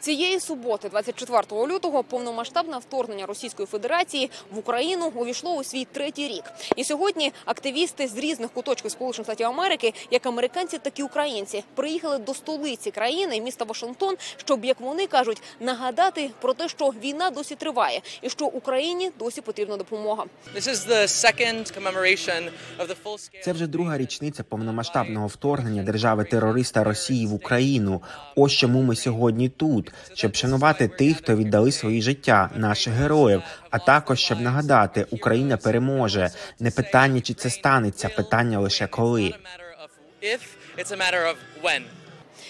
Цієї суботи, 24 лютого, повномасштабне вторгнення Російської Федерації в Україну увійшло у свій третій рік. І сьогодні активісти з різних куточків Сполучених Штатів Америки, як американці, так і українці, приїхали до столиці країни, міста Вашингтон, щоб, як вони кажуть, нагадати про те, що війна досі триває, і що Україні досі потрібна допомога. Це вже друга річниця повномасштабного вторгнення держави терориста Росії в Україну. Ось чому ми сьогодні тут, щоб шанувати тих, хто віддали свої життя, наших героїв. А також щоб нагадати, Україна переможе. Не питання, чи це станеться, питання лише коли.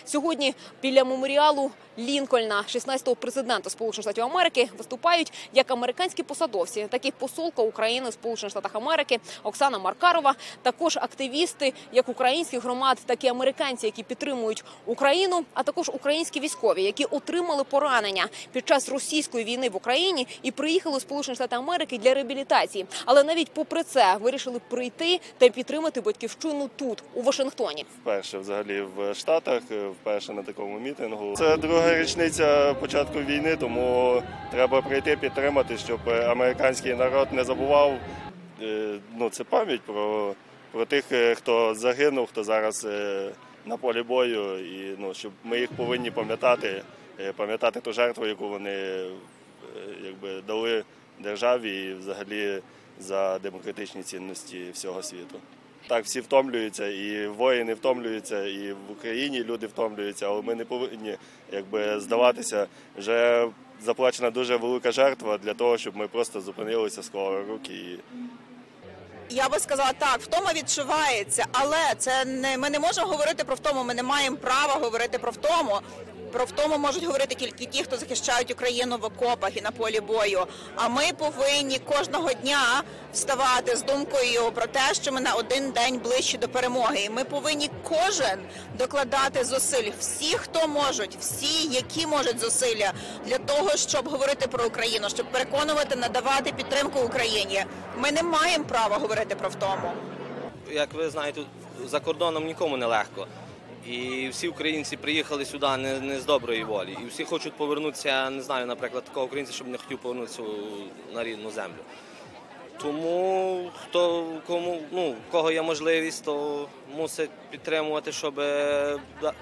Сьогодні біля меморіалу Лінкольна, 16-го президента Сполучених Штатів Америки, виступають як американські посадовці, так і посолка України в Сполучених Штатах Америки Оксана Маркарова. Також активісти як українських громад, так і американці, які підтримують Україну, а також українські військові, які отримали поранення під час російської війни в Україні і приїхали в Сполучені Штати Америки для реабілітації. Але навіть попри це вирішили прийти та підтримати батьківщину тут, у Вашингтоні. вперше взагалі в Штатах, вперше на такому мітингу. Це друга річниця початку війни, тому треба прийти підтримати, щоб американський народ не забував. е, Ну, це пам'ять про, про тих, е, хто загинув, хто зараз е, на полі бою, і ну, щоб ми їх повинні пам'ятати, пам'ятати ту жертву, яку вони якби дали державі і взагалі за демократичні цінності всього світу. Так, всі втомлюються, і воїни втомлюються, і в Україні люди втомлюються, але ми не повинні якби здаватися. Вже заплачена дуже велика жертва для того, щоб ми просто зупинилися, склали руки і Я би сказала так, втома відчувається, але це не ми не можемо говорити про втому. Ми не маємо права говорити про втому. Про втому можуть говорити тільки ті, хто захищають Україну в окопах і на полі бою. А ми повинні кожного дня вставати з думкою про те, що ми на один день ближче до перемоги. І ми повинні кожен докладати зусиль. Всі, хто можуть, всі, які можуть зусилля для того, щоб говорити про Україну, щоб переконувати, надавати підтримку Україні. Ми не маємо права говорити про втому. як ви знаєте, за кордоном нікому не легко. І всі українці приїхали сюди не, не з доброї волі. І всі хочуть повернутися, не знаю, наприклад, такого українця, щоб не хотів повернутися на рідну землю. Тому хто кому, ну, кого є можливість, то мусить підтримувати, щоб,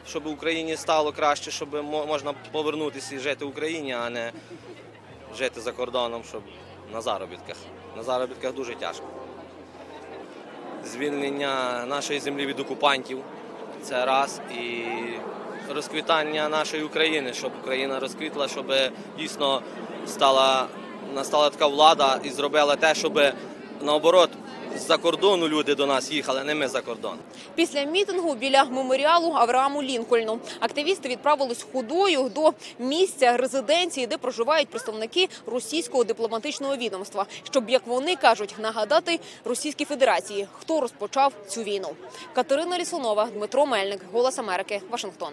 щоб Україні стало краще, щоб можна повернутися і жити в Україні, а не жити за кордоном, щоб на заробітках. На заробітках дуже тяжко звільнення нашої землі від окупантів. Це раз. І розквітання нашої України, щоб Україна розквітла, щоб дійсно стала настала така влада і зробила те, щоб наоборот з-за кордону люди до нас їхали, не ми за кордон. Після мітингу біля меморіалу Аврааму Лінкольну активісти відправились ходою до місця резиденції, де проживають представники російського дипломатичного відомства, щоб, як вони кажуть, нагадати Російській Федерації, хто розпочав цю війну. Катерина Лісунова, Дмитро Мельник, Голос Америки, Вашингтон.